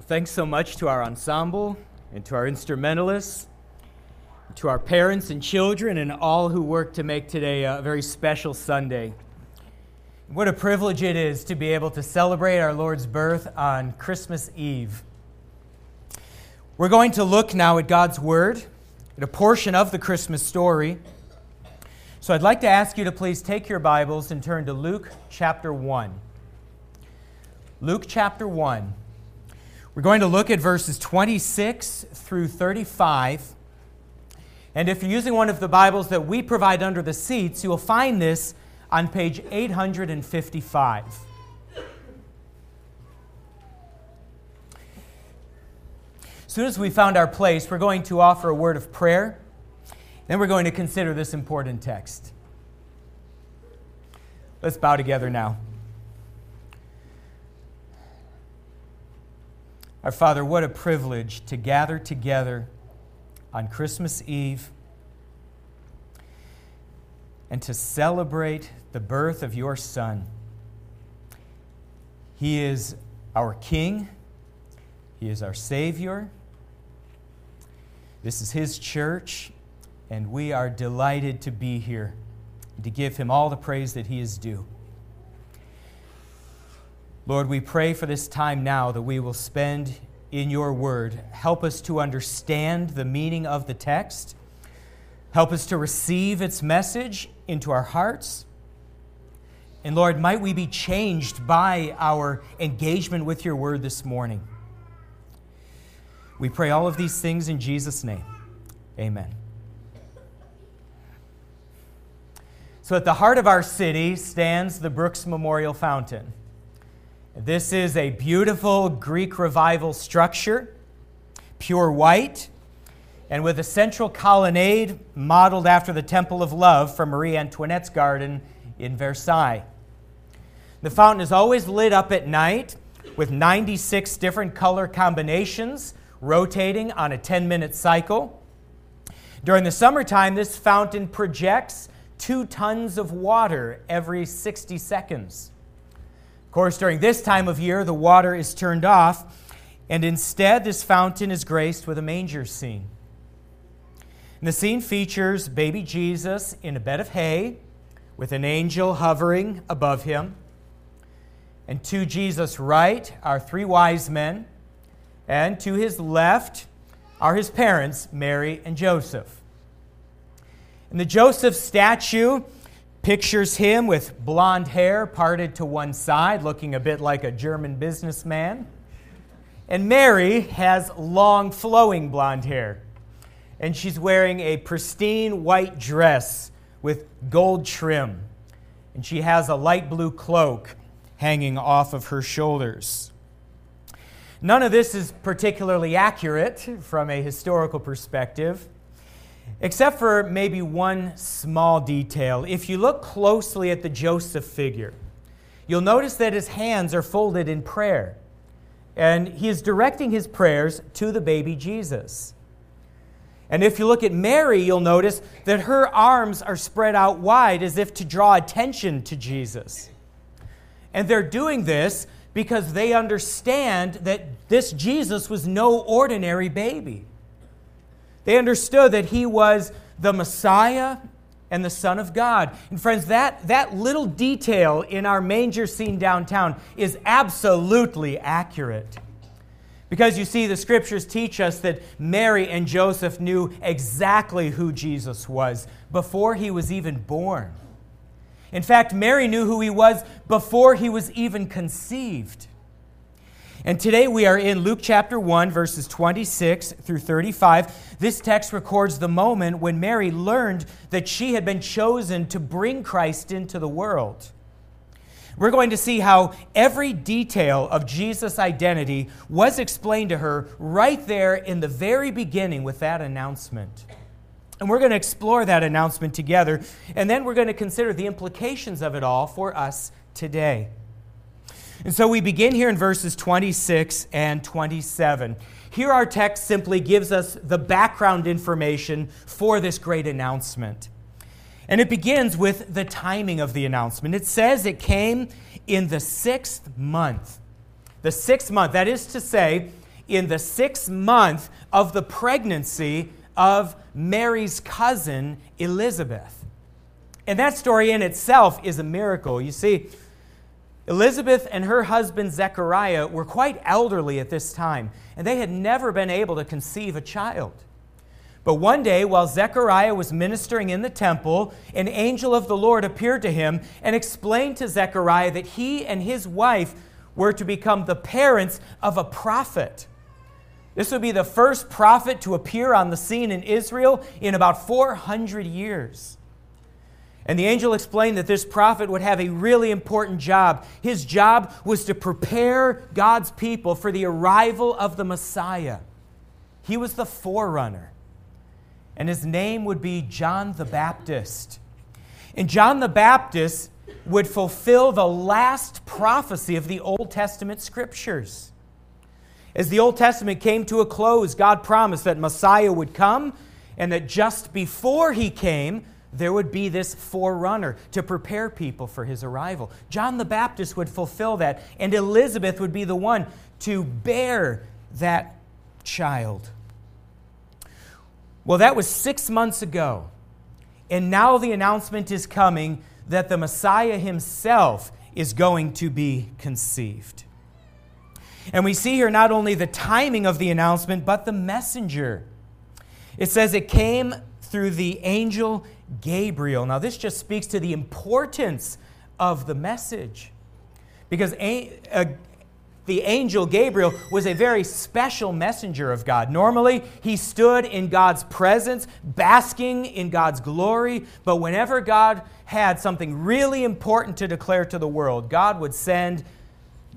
Well, thanks so much to our ensemble and to our instrumentalists, to our parents and children, and all who work to make today a very special Sunday. What a privilege it is to be able to celebrate our Lord's birth on Christmas Eve. We're going to look now at God's Word, at a portion of the Christmas story. So I'd like to ask you to please take your Bibles and turn to Luke chapter 1. Luke chapter 1. We're going to look at verses 26 through 35. And if you're using one of the Bibles that we provide under the seats, you will find this on page 855. As soon as we found our place, we're going to offer a word of prayer. Then we're going to consider this important text. Let's bow together now. Our Father, what a privilege to gather together on Christmas Eve and to celebrate the birth of your Son. He is our King, He is our Savior. This is His church, and we are delighted to be here to give Him all the praise that He is due. Lord, we pray for this time now that we will spend in your word. Help us to understand the meaning of the text. Help us to receive its message into our hearts. And Lord, might we be changed by our engagement with your word this morning. We pray all of these things in Jesus' name. Amen. So, at the heart of our city stands the Brooks Memorial Fountain. This is a beautiful Greek revival structure, pure white, and with a central colonnade modeled after the Temple of Love from Marie Antoinette's garden in Versailles. The fountain is always lit up at night with 96 different color combinations rotating on a 10 minute cycle. During the summertime, this fountain projects two tons of water every 60 seconds. Of course, during this time of year, the water is turned off, and instead, this fountain is graced with a manger scene. And the scene features baby Jesus in a bed of hay with an angel hovering above him. And to Jesus' right are three wise men, and to his left are his parents, Mary and Joseph. And the Joseph statue pictures him with blonde hair parted to one side, looking a bit like a German businessman. And Mary has long, flowing blonde hair. And she's wearing a pristine white dress with gold trim. And she has a light blue cloak hanging off of her shoulders. None of this is particularly accurate from a historical perspective. Except for maybe one small detail. If you look closely at the Joseph figure, you'll notice that his hands are folded in prayer. And he is directing his prayers to the baby Jesus. And if you look at Mary, you'll notice that her arms are spread out wide as if to draw attention to Jesus. And they're doing this because they understand that this Jesus was no ordinary baby. They understood that he was the Messiah and the Son of God. And friends, that, that little detail in our manger scene downtown is absolutely accurate. Because you see, the scriptures teach us that Mary and Joseph knew exactly who Jesus was before he was even born. In fact, Mary knew who he was before he was even conceived. And today we are in Luke chapter 1, verses 26 through 35. This text records the moment when Mary learned that she had been chosen to bring Christ into the world. We're going to see how every detail of Jesus' identity was explained to her right there in the very beginning with that announcement. And we're going to explore that announcement together, and then we're going to consider the implications of it all for us today. And so we begin here in verses 26 and 27. Here, our text simply gives us the background information for this great announcement. And it begins with the timing of the announcement. It says it came in the sixth month. The sixth month, that is to say, in the sixth month of the pregnancy of Mary's cousin, Elizabeth. And that story in itself is a miracle. You see, Elizabeth and her husband Zechariah were quite elderly at this time, and they had never been able to conceive a child. But one day, while Zechariah was ministering in the temple, an angel of the Lord appeared to him and explained to Zechariah that he and his wife were to become the parents of a prophet. This would be the first prophet to appear on the scene in Israel in about 400 years. And the angel explained that this prophet would have a really important job. His job was to prepare God's people for the arrival of the Messiah. He was the forerunner and his name would be John the Baptist. And John the Baptist would fulfill the last prophecy of the Old Testament scriptures. As the Old Testament came to a close, God promised that Messiah would come and that just before he came, there would be this forerunner to prepare people for his arrival. John the Baptist would fulfill that, and Elizabeth would be the one to bear that child. Well, that was six months ago. And now the announcement is coming that the Messiah himself is going to be conceived. And we see here not only the timing of the announcement, but the messenger. It says it came through the angel Gabriel. Now, this just speaks to the importance of the message. Because uh, the angel Gabriel was a very special messenger of God. Normally, he stood in God's presence, basking in God's glory, but whenever God had something really important to declare to the world, God would send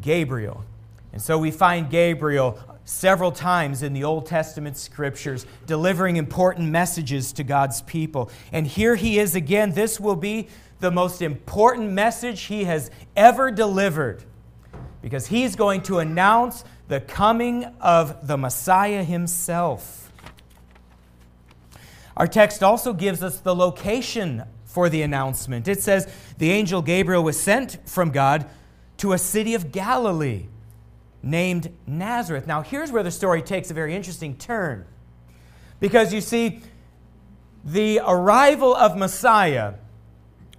Gabriel. And so we find Gabriel several times in the Old Testament scriptures delivering important messages to God's people. And here he is again. This will be the most important message he has ever delivered because he's going to announce the coming of the Messiah himself. Our text also gives us the location for the announcement. It says, The angel Gabriel was sent from God to a city of Galilee named Nazareth. Now, here's where the story takes a very interesting turn. Because you see, the arrival of Messiah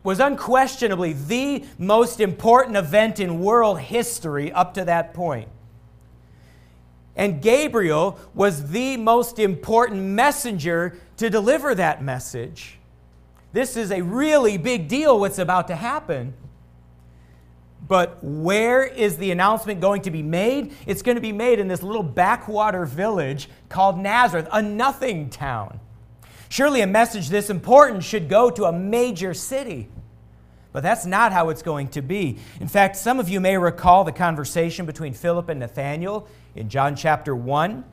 was unquestionably the most important event in world history up to that point. And Gabriel was the most important messenger to deliver that message. This is a really big deal what's about to happen. But where is the announcement going to be made? It's going to be made in this little backwater village called Nazareth, a nothing town. Surely a message this important should go to a major city. But that's not how it's going to be. In fact, some of you may recall the conversation between Philip and Nathanael in John chapter 1.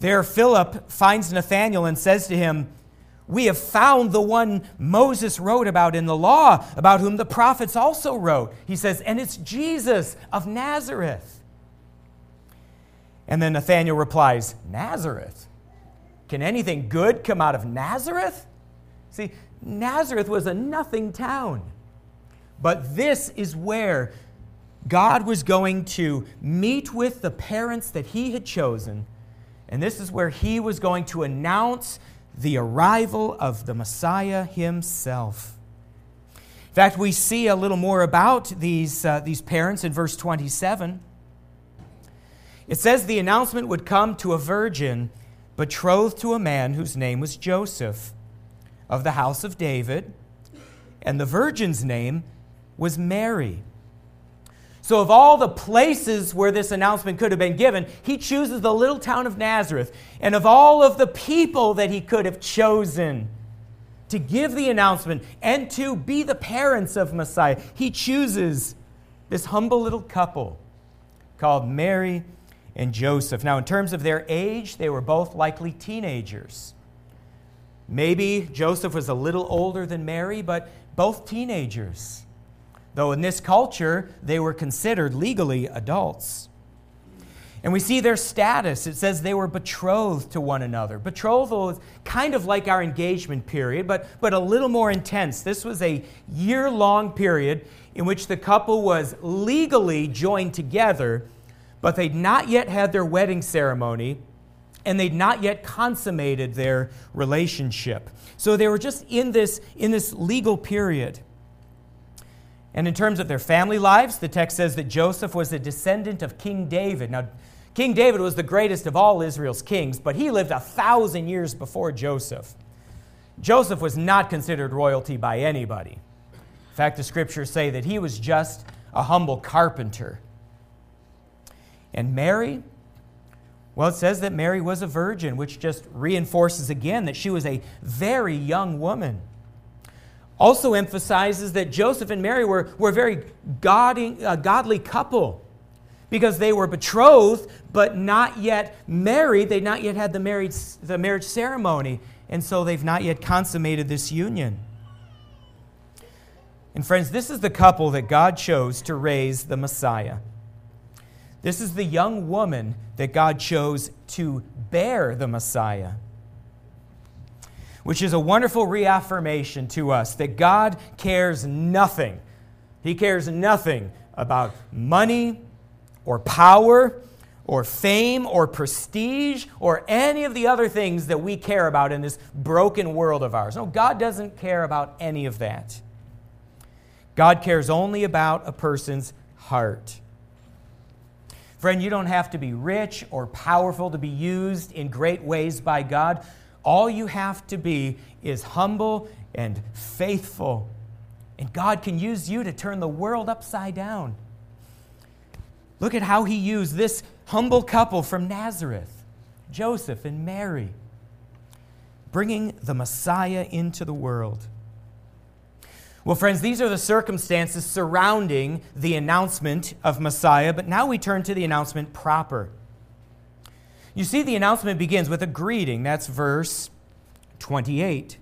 There, Philip finds Nathanael and says to him, We have found the one Moses wrote about in the law, about whom the prophets also wrote. He says, And it's Jesus of Nazareth. And then Nathanael replies, Nazareth? Can anything good come out of Nazareth? See, Nazareth was a nothing town. But this is where God was going to meet with the parents that he had chosen. And this is where he was going to announce the arrival of the Messiah himself. In fact, we see a little more about these, uh, these parents in verse 27. It says the announcement would come to a virgin betrothed to a man whose name was Joseph of the house of David, and the virgin's name was Mary. So, of all the places where this announcement could have been given, he chooses the little town of Nazareth. And of all of the people that he could have chosen to give the announcement and to be the parents of Messiah, he chooses this humble little couple called Mary and Joseph. Now, in terms of their age, they were both likely teenagers. Maybe Joseph was a little older than Mary, but both teenagers. Though in this culture, they were considered legally adults. And we see their status. It says they were betrothed to one another. Betrothal is kind of like our engagement period, but, but a little more intense. This was a year long period in which the couple was legally joined together, but they'd not yet had their wedding ceremony and they'd not yet consummated their relationship. So they were just in this, in this legal period. And in terms of their family lives, the text says that Joseph was a descendant of King David. Now, King David was the greatest of all Israel's kings, but he lived a thousand years before Joseph. Joseph was not considered royalty by anybody. In fact, the scriptures say that he was just a humble carpenter. And Mary, well, it says that Mary was a virgin, which just reinforces again that she was a very young woman. Also emphasizes that Joseph and Mary were, were a very godly, uh, godly couple because they were betrothed but not yet married. They'd not yet had the marriage, the marriage ceremony, and so they've not yet consummated this union. And friends, this is the couple that God chose to raise the Messiah. This is the young woman that God chose to bear the Messiah, which is a wonderful reaffirmation to us that God cares nothing. He cares nothing about money or power or fame or prestige or any of the other things that we care about in this broken world of ours. No, God doesn't care about any of that. God cares only about a person's heart. Friend, you don't have to be rich or powerful to be used in great ways by God. All you have to be is humble and faithful. And God can use you to turn the world upside down. Look at how he used this humble couple from Nazareth, Joseph and Mary, bringing the Messiah into the world. Well, friends, these are the circumstances surrounding the announcement of Messiah, but now we turn to the announcement proper. You see, the announcement begins with a greeting. That's verse 28.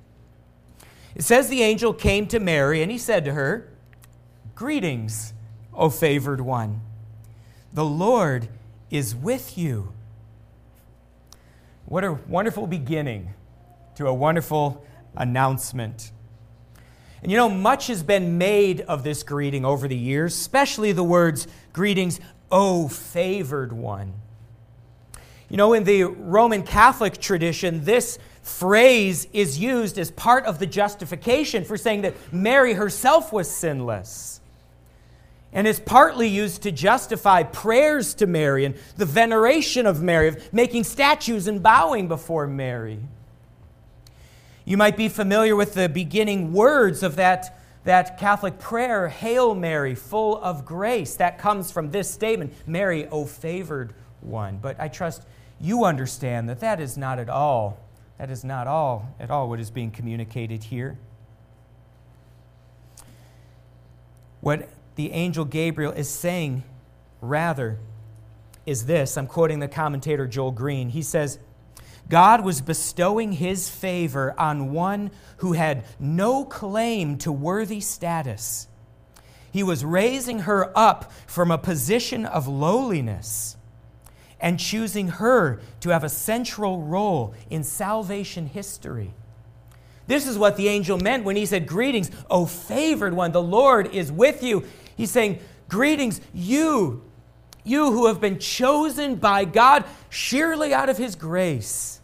It says, The angel came to Mary, and he said to her, Greetings, O favored one. The Lord is with you. What a wonderful beginning to a wonderful announcement. And you know, much has been made of this greeting over the years, especially the words, Greetings, O favored one. You know, in the Roman Catholic tradition, this phrase is used as part of the justification for saying that Mary herself was sinless. And is partly used to justify prayers to Mary and the veneration of Mary, of making statues and bowing before Mary. You might be familiar with the beginning words of that, that Catholic prayer, Hail Mary, full of grace. That comes from this statement Mary, O favored one. But I trust you understand that that is not at all, that is not all at all what is being communicated here. What the angel Gabriel is saying, rather, is this. I'm quoting the commentator Joel Green. He says, God was bestowing his favor on one who had no claim to worthy status. He was raising her up from a position of lowliness and choosing her to have a central role in salvation history. This is what the angel meant when he said, Greetings, O favored one, the Lord is with you. He's saying, Greetings, you, you who have been chosen by God sheerly out of his grace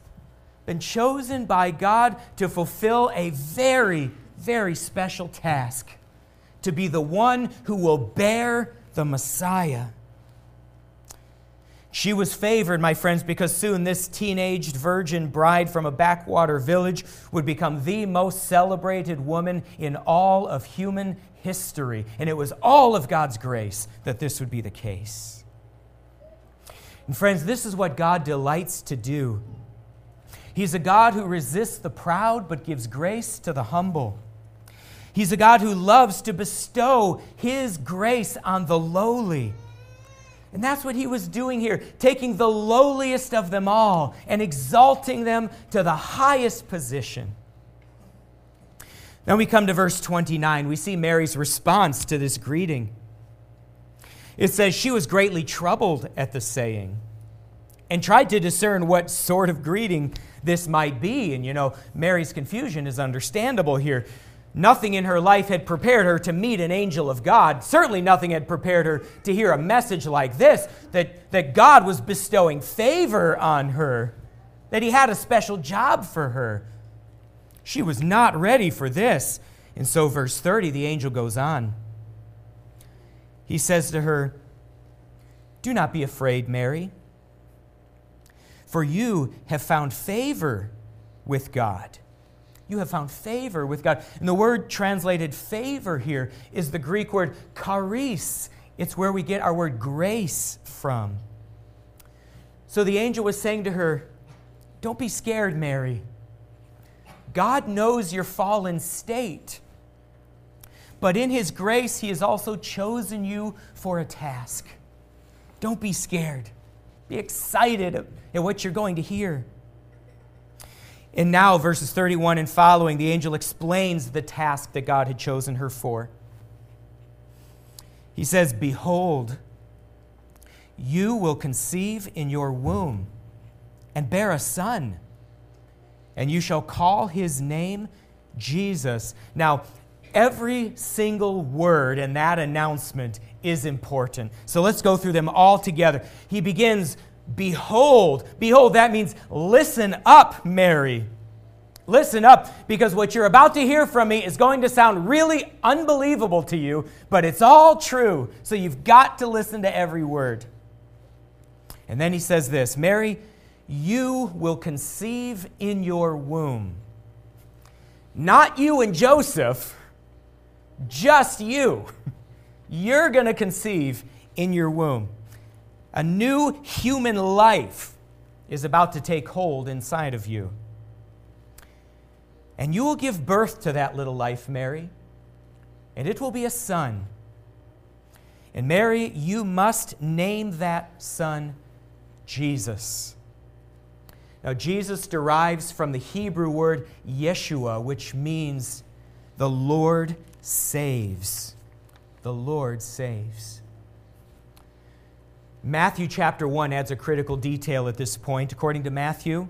been chosen by God to fulfill a very, very special task to be the one who will bear the Messiah. She was favored, my friends, because soon this teenaged virgin bride from a backwater village would become the most celebrated woman in all of human history. And it was all of God's grace that this would be the case. And friends, this is what God delights to do He's a God who resists the proud but gives grace to the humble. He's a God who loves to bestow His grace on the lowly. And that's what he was doing here, taking the lowliest of them all and exalting them to the highest position. Then we come to verse 29. We see Mary's response to this greeting. It says, She was greatly troubled at the saying and tried to discern what sort of greeting this might be. And you know, Mary's confusion is understandable here. Nothing in her life had prepared her to meet an angel of God. Certainly, nothing had prepared her to hear a message like this that, that God was bestowing favor on her, that He had a special job for her. She was not ready for this. And so, verse 30, the angel goes on. He says to her, Do not be afraid, Mary, for you have found favor with God. You have found favor with God. And the word translated favor here is the Greek word charis. It's where we get our word grace from. So the angel was saying to her, Don't be scared, Mary. God knows your fallen state. But in His grace, He has also chosen you for a task. Don't be scared. Be excited at what you're going to hear. And now, verses 31 and following, the angel explains the task that God had chosen her for. He says, Behold, you will conceive in your womb and bear a son, and you shall call his name Jesus. Now, every single word in that announcement is important. So let's go through them all together. He begins Behold, behold, that means listen up, Mary. Listen up, because what you're about to hear from me is going to sound really unbelievable to you, but it's all true. So you've got to listen to every word. And then he says this Mary, you will conceive in your womb. Not you and Joseph, just you. You're going to conceive in your womb. A new human life is about to take hold inside of you. And you will give birth to that little life, Mary, and it will be a son. And Mary, you must name that son Jesus. Now, Jesus derives from the Hebrew word Yeshua, which means the Lord saves. The Lord saves. Matthew chapter 1 adds a critical detail at this point. According to Matthew,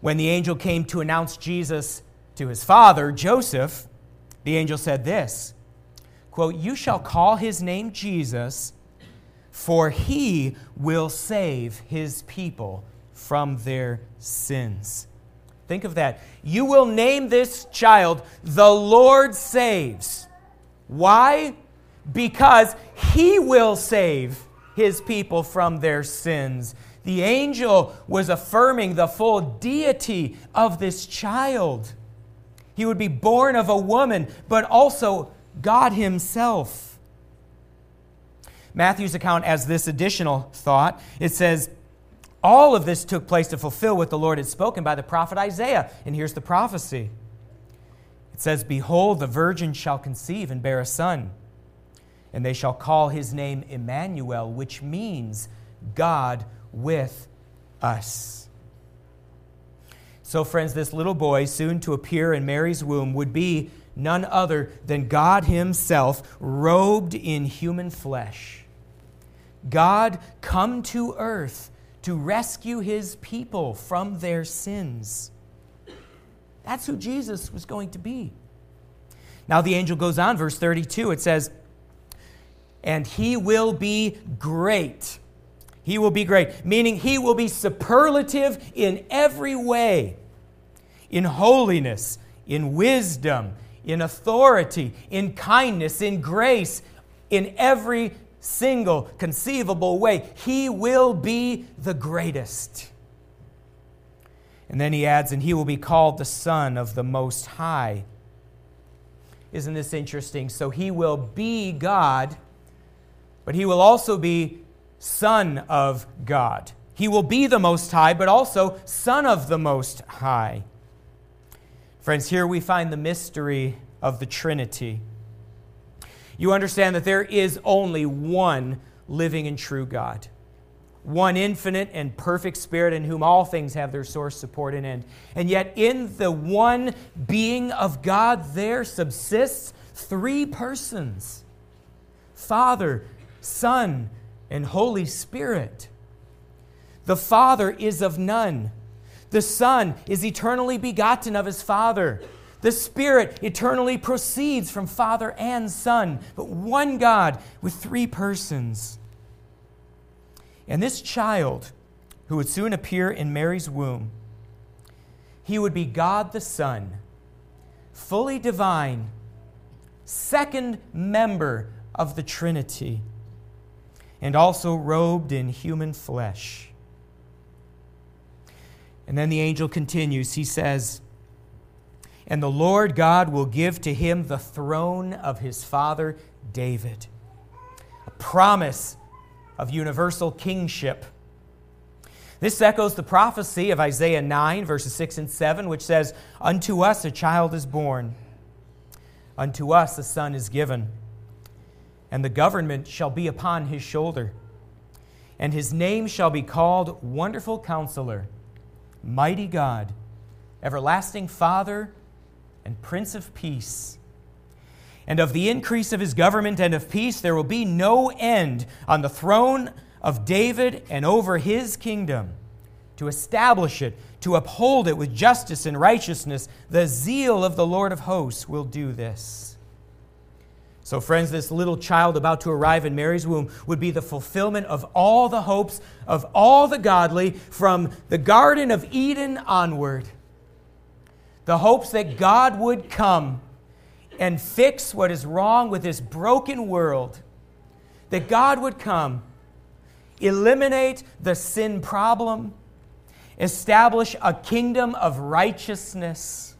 when the angel came to announce Jesus to his father, Joseph, the angel said this quote, You shall call his name Jesus, for he will save his people from their sins. Think of that. You will name this child the Lord saves. Why? Because he will save his people from their sins. The angel was affirming the full deity of this child. He would be born of a woman, but also God Himself. Matthew's account adds this additional thought. It says, All of this took place to fulfill what the Lord had spoken by the prophet Isaiah. And here's the prophecy it says, Behold, the virgin shall conceive and bear a son and they shall call his name Emmanuel, which means God with us. So, friends, this little boy, soon to appear in Mary's womb, would be none other than God Himself, robed in human flesh. God come to earth to rescue His people from their sins. That's who Jesus was going to be. Now, the angel goes on, verse 32, it says, and he will be great. He will be great, meaning he will be superlative in every way in holiness, in wisdom, in authority, in kindness, in grace, in every single conceivable way. He will be the greatest. And then he adds, and he will be called the Son of the Most High. Isn't this interesting? So he will be God but he will also be Son of God. He will be the Most High, but also Son of the Most High. Friends, here we find the mystery of the Trinity. You understand that there is only one living and true God, one infinite and perfect Spirit in whom all things have their source, support, and end. And yet, in the one being of God, there subsists three persons Father, Son, and Holy Spirit. The Father is of none. The Son is eternally begotten of his Father. The Spirit eternally proceeds from Father and Son, but one God with three persons. And this child, who would soon appear in Mary's womb, he would be God the Son, fully divine, second member of the Trinity, and also robed in human flesh. And then the angel continues. He says, And the Lord God will give to him the throne of his father David. A promise of universal kingship. This echoes the prophecy of Isaiah 9, verses 6 and 7, which says, Unto us a child is born, unto us a son is given, and the government shall be upon his shoulder. And his name shall be called Wonderful Counselor, Mighty God, Everlasting Father, and Prince of Peace. And of the increase of his government and of peace there will be no end on the throne of David and over his kingdom, to establish it, to uphold it with justice and righteousness. The zeal of the Lord of hosts will do this. So, friends, this little child about to arrive in Mary's womb would be the fulfillment of all the hopes of all the godly from the Garden of Eden onward. The hopes that God would come and fix what is wrong with this broken world. That God would come eliminate the sin problem, establish a kingdom of righteousness.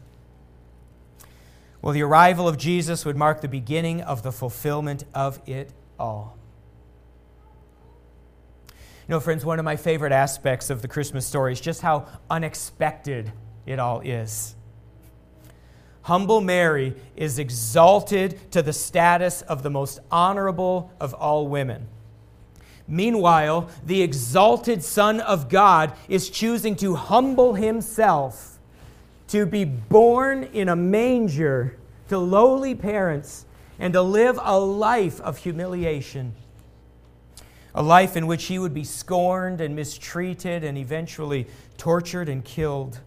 Well, the arrival of Jesus would mark the beginning of the fulfillment of it all. You know, friends, one of my favorite aspects of the Christmas story is just how unexpected it all is. Humble Mary is exalted to the status of the most honorable of all women. Meanwhile, the exalted Son of God is choosing to humble himself, to be born in a manger to lowly parents, and to live a life of humiliation. A life in which he would be scorned and mistreated and eventually tortured and killed.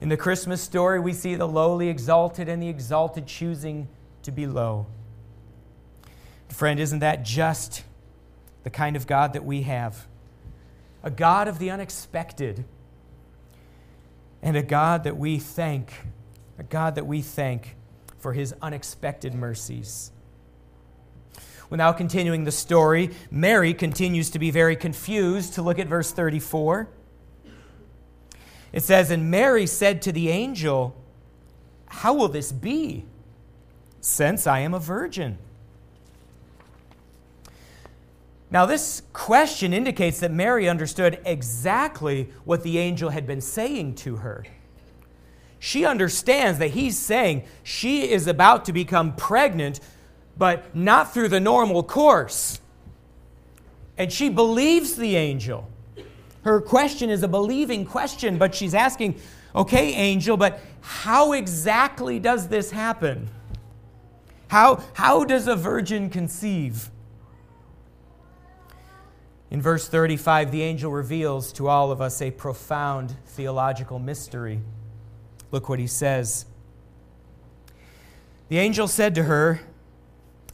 In the Christmas story, we see the lowly exalted and the exalted choosing to be low. Friend, isn't that just the kind of God that we have? A God of the unexpected, and a God that we thank, a God that we thank for his unexpected mercies. Now continuing the story, Mary continues to be very confused. To look at verse 34, it says, And Mary said to the angel, How will this be, since I am a virgin? Now, this question indicates that Mary understood exactly what the angel had been saying to her. She understands that he's saying she is about to become pregnant, but not through the normal course. And she believes the angel. Her question is a believing question, but she's asking, okay, angel, but how exactly does this happen? How, how does a virgin conceive? In verse 35, the angel reveals to all of us a profound theological mystery. Look what he says. The angel said to her,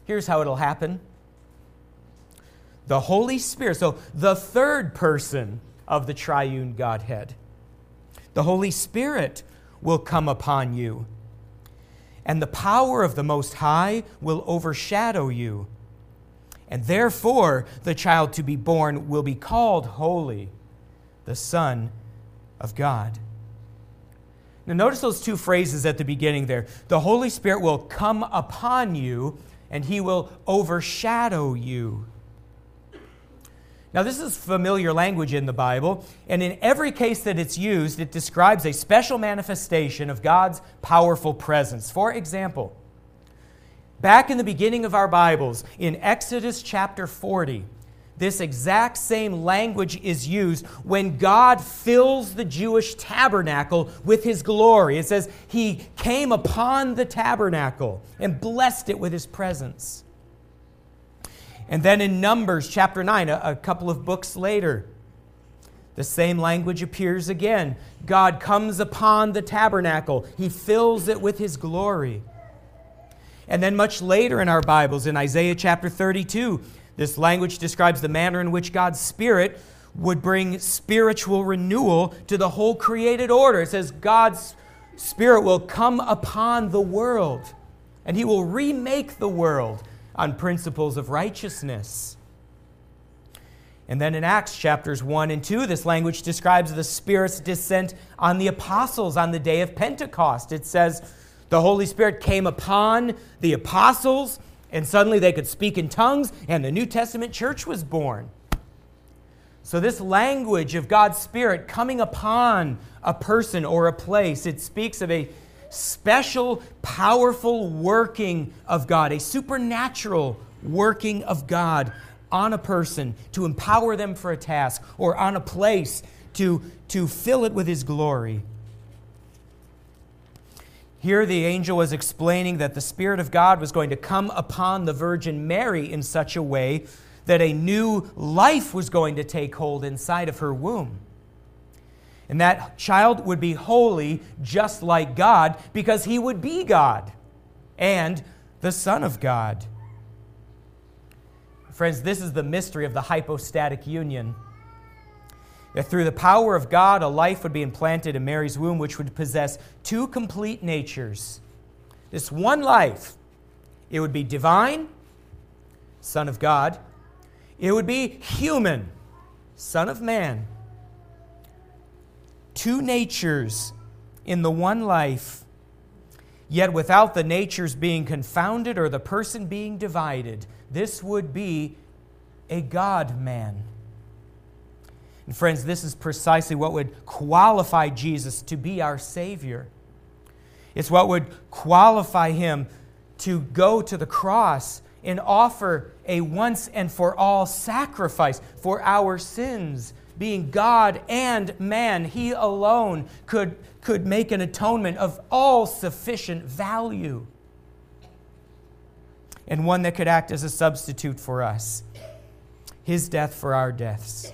Here's how it'll happen. The Holy Spirit, so the third person of the triune Godhead, the Holy Spirit will come upon you, and the power of the Most High will overshadow you. And therefore, the child to be born will be called holy, the Son of God. Now, notice those two phrases at the beginning there. The Holy Spirit will come upon you, and he will overshadow you. Now, this is familiar language in the Bible, and in every case that it's used, it describes a special manifestation of God's powerful presence. For example, Back in the beginning of our Bibles, in Exodus chapter 40, this exact same language is used when God fills the Jewish tabernacle with his glory. It says, He came upon the tabernacle and blessed it with his presence. And then in Numbers chapter 9, a, a couple of books later, The same language appears again. God comes upon the tabernacle, He fills it with His glory. And then, much later in our Bibles, in Isaiah chapter 32, this language describes the manner in which God's Spirit would bring spiritual renewal to the whole created order. It says, God's Spirit will come upon the world, and He will remake the world on principles of righteousness. And then in Acts chapters 1 and 2, this language describes the Spirit's descent on the apostles on the day of Pentecost. It says, The Holy Spirit came upon the apostles, and suddenly they could speak in tongues, and the New Testament church was born. So, this language of God's Spirit coming upon a person or a place, it speaks of a special, powerful working of God, a supernatural working of God on a person to empower them for a task or on a place to, to fill it with His glory. Here, the angel was explaining that the Spirit of God was going to come upon the Virgin Mary in such a way that a new life was going to take hold inside of her womb. And that child would be holy just like God because he would be God and the Son of God. Friends, this is the mystery of the hypostatic union. That through the power of God, a life would be implanted in Mary's womb which would possess two complete natures. This one life, it would be divine, Son of God, it would be human, Son of Man. Two natures in the one life, yet without the natures being confounded or the person being divided. This would be a God man. And friends, this is precisely what would qualify Jesus to be our Savior. It's what would qualify him to go to the cross and offer a once and for all sacrifice for our sins. Being God and man, He alone could, could make an atonement of all sufficient value and one that could act as a substitute for us. His death for our deaths.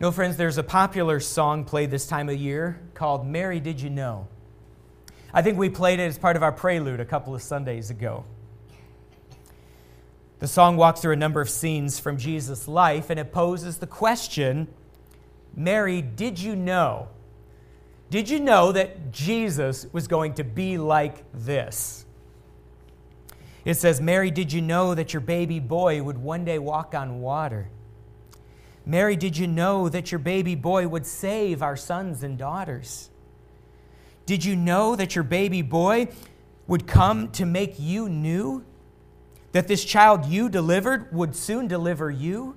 Know, friends, there's a popular song played this time of year called Mary Did You Know? I think we played it as part of our prelude a couple of Sundays ago. The song walks through a number of scenes from Jesus' life and it poses the question Mary, did you know? Did you know that Jesus was going to be like this? It says, Mary, did you know that your baby boy would one day walk on water? Mary, did you know that your baby boy would save our sons and daughters? Did you know that your baby boy would come to make you new? That this child you delivered would soon deliver you?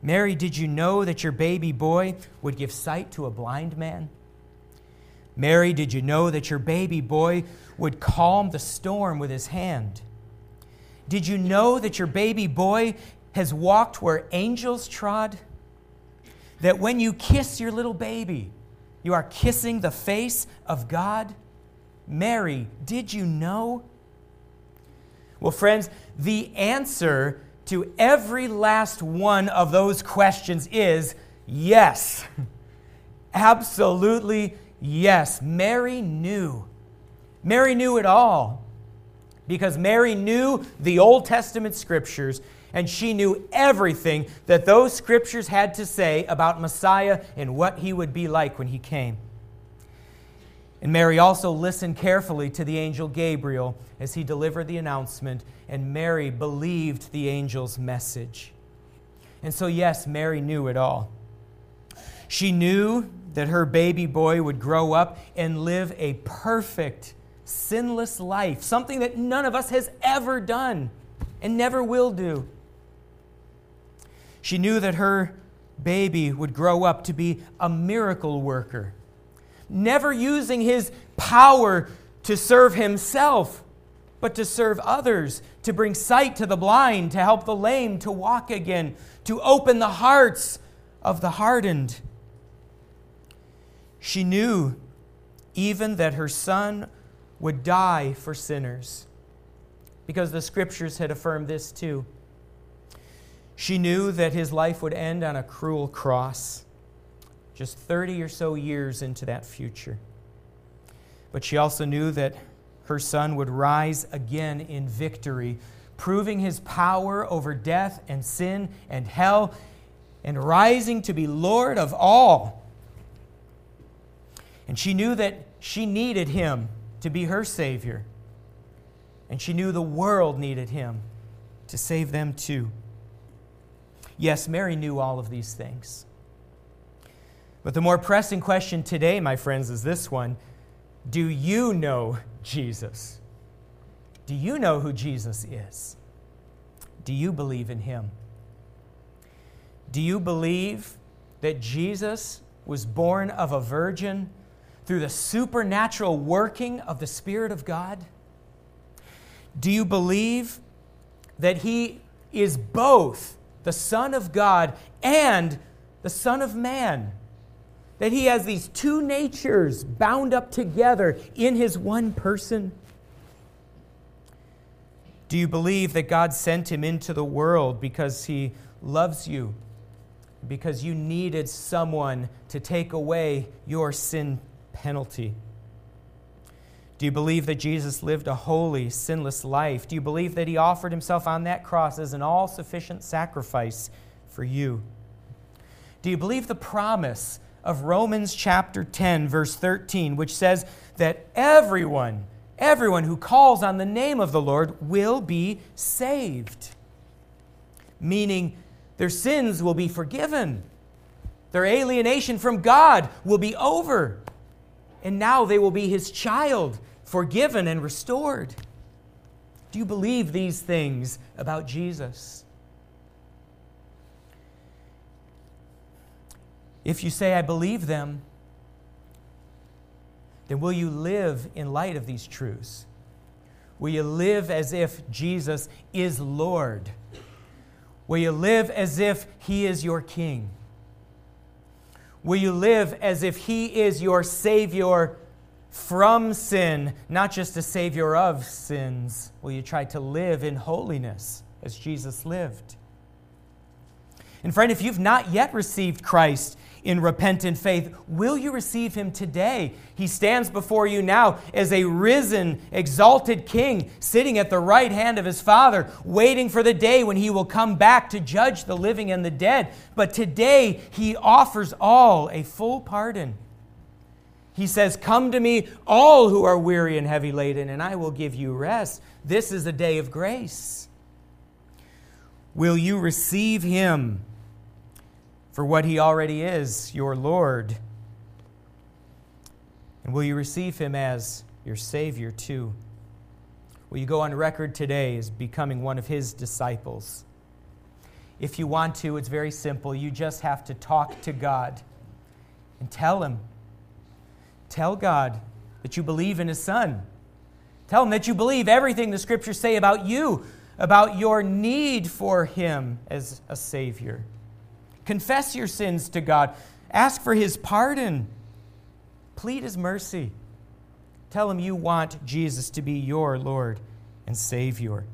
Mary, did you know that your baby boy would give sight to a blind man? Mary, did you know that your baby boy would calm the storm with his hand? Did you know that your baby boy has walked where angels trod? That when you kiss your little baby, you are kissing the face of God? Mary, did you know? Well, friends, the answer to every last one of those questions is yes. Absolutely yes. Mary knew. Mary knew it all because Mary knew the Old Testament scriptures and she knew everything that those scriptures had to say about Messiah and what he would be like when he came. And Mary also listened carefully to the angel Gabriel as he delivered the announcement, and Mary believed the angel's message. And so, yes, Mary knew it all. She knew that her baby boy would grow up and live a perfect, sinless life, something that none of us has ever done and never will do. She knew that her baby would grow up to be a miracle worker, never using his power to serve himself, but to serve others, to bring sight to the blind, to help the lame to walk again, to open the hearts of the hardened. She knew even that her son would die for sinners, because the scriptures had affirmed this too. She knew that his life would end on a cruel cross, just 30 or so years into that future. But she also knew that her son would rise again in victory, proving his power over death and sin and hell, and rising to be Lord of all. And she knew that she needed him to be her Savior. And she knew the world needed him to save them too. Yes, Mary knew all of these things. But the more pressing question today, my friends, is this one Do you know Jesus? Do you know who Jesus is? Do you believe in him? Do you believe that Jesus was born of a virgin through the supernatural working of the Spirit of God? Do you believe that he is both the Son of God and the Son of Man? That he has these two natures bound up together in his one person? Do you believe that God sent him into the world because he loves you? Because you needed someone to take away your sin penalty? Do you believe that Jesus lived a holy, sinless life? Do you believe that he offered himself on that cross as an all sufficient sacrifice for you? Do you believe the promise of Romans chapter 10, verse 13, which says that everyone, everyone who calls on the name of the Lord will be saved? Meaning, their sins will be forgiven, their alienation from God will be over and now they will be his child, forgiven and restored. Do you believe these things about Jesus? If you say, I believe them, then will you live in light of these truths? Will you live as if Jesus is Lord? Will you live as if He is your King? Will you live as if He is your Savior from sin, not just a Savior of sins? Will you try to live in holiness as Jesus lived? And friend, if you've not yet received Christ in repentant faith, will you receive him today? He stands before you now as a risen, exalted king, sitting at the right hand of his Father, waiting for the day when he will come back to judge the living and the dead. But today, he offers all a full pardon. He says, Come to me, all who are weary and heavy laden, and I will give you rest. This is a day of grace. Will you receive him? For what he already is, your Lord? And will you receive him as your Savior too? Will you go on record today as becoming one of his disciples? If you want to, it's very simple. You just have to talk to God and tell him. Tell God that you believe in his Son. Tell him that you believe everything the scriptures say about you, about your need for him as a Savior. Confess your sins to God. Ask for His pardon. Plead His mercy. Tell Him you want Jesus to be your Lord and Savior.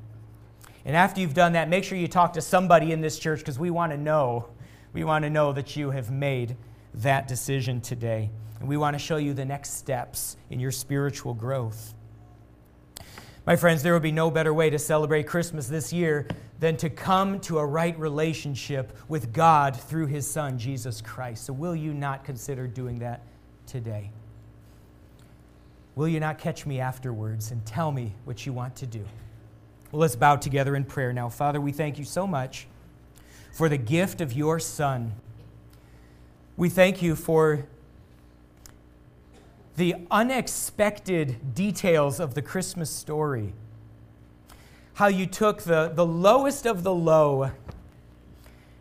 And after you've done that, make sure you talk to somebody in this church because we want to know. We want to know that you have made that decision today. And we want to show you the next steps in your spiritual growth. My friends, there will be no better way to celebrate Christmas this year than to come to a right relationship with God through His Son, Jesus Christ. So, will you not consider doing that today? Will you not catch me afterwards and tell me what you want to do? Well, let's bow together in prayer now. Father, we thank you so much for the gift of your Son. We thank you for the unexpected details of the Christmas story. How you took the, the lowest of the low,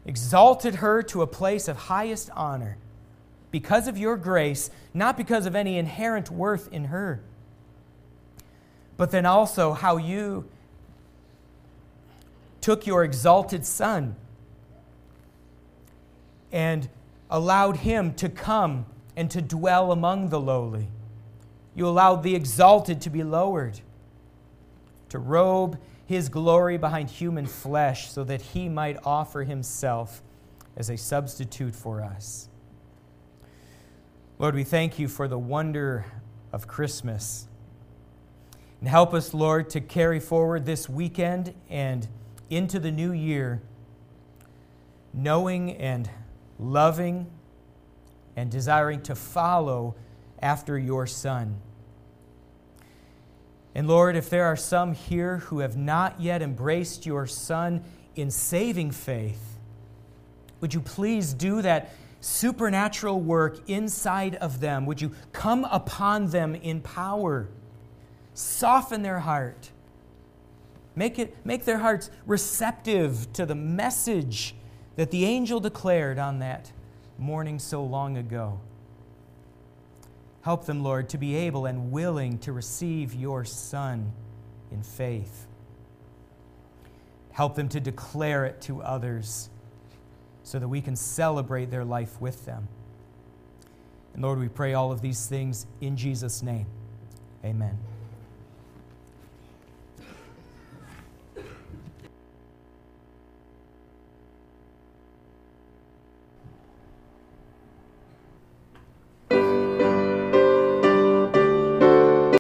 exalted her to a place of highest honor because of your grace, not because of any inherent worth in her. But then also how you took your exalted Son and allowed him to come and to dwell among the lowly. You allowed the exalted to be lowered, to robe his glory behind human flesh so that he might offer himself as a substitute for us. Lord, we thank you for the wonder of Christmas. And help us, Lord, to carry forward this weekend and into the new year, knowing and loving and desiring to follow after your Son. And Lord, if there are some here who have not yet embraced your Son in saving faith, would you please do that supernatural work inside of them? Would you come upon them in power? Soften their heart. Make, it, make their hearts receptive to the message that the angel declared on that morning so long ago. Help them, Lord, to be able and willing to receive your Son in faith. Help them to declare it to others so that we can celebrate their life with them. And Lord, we pray all of these things in Jesus' name. Amen.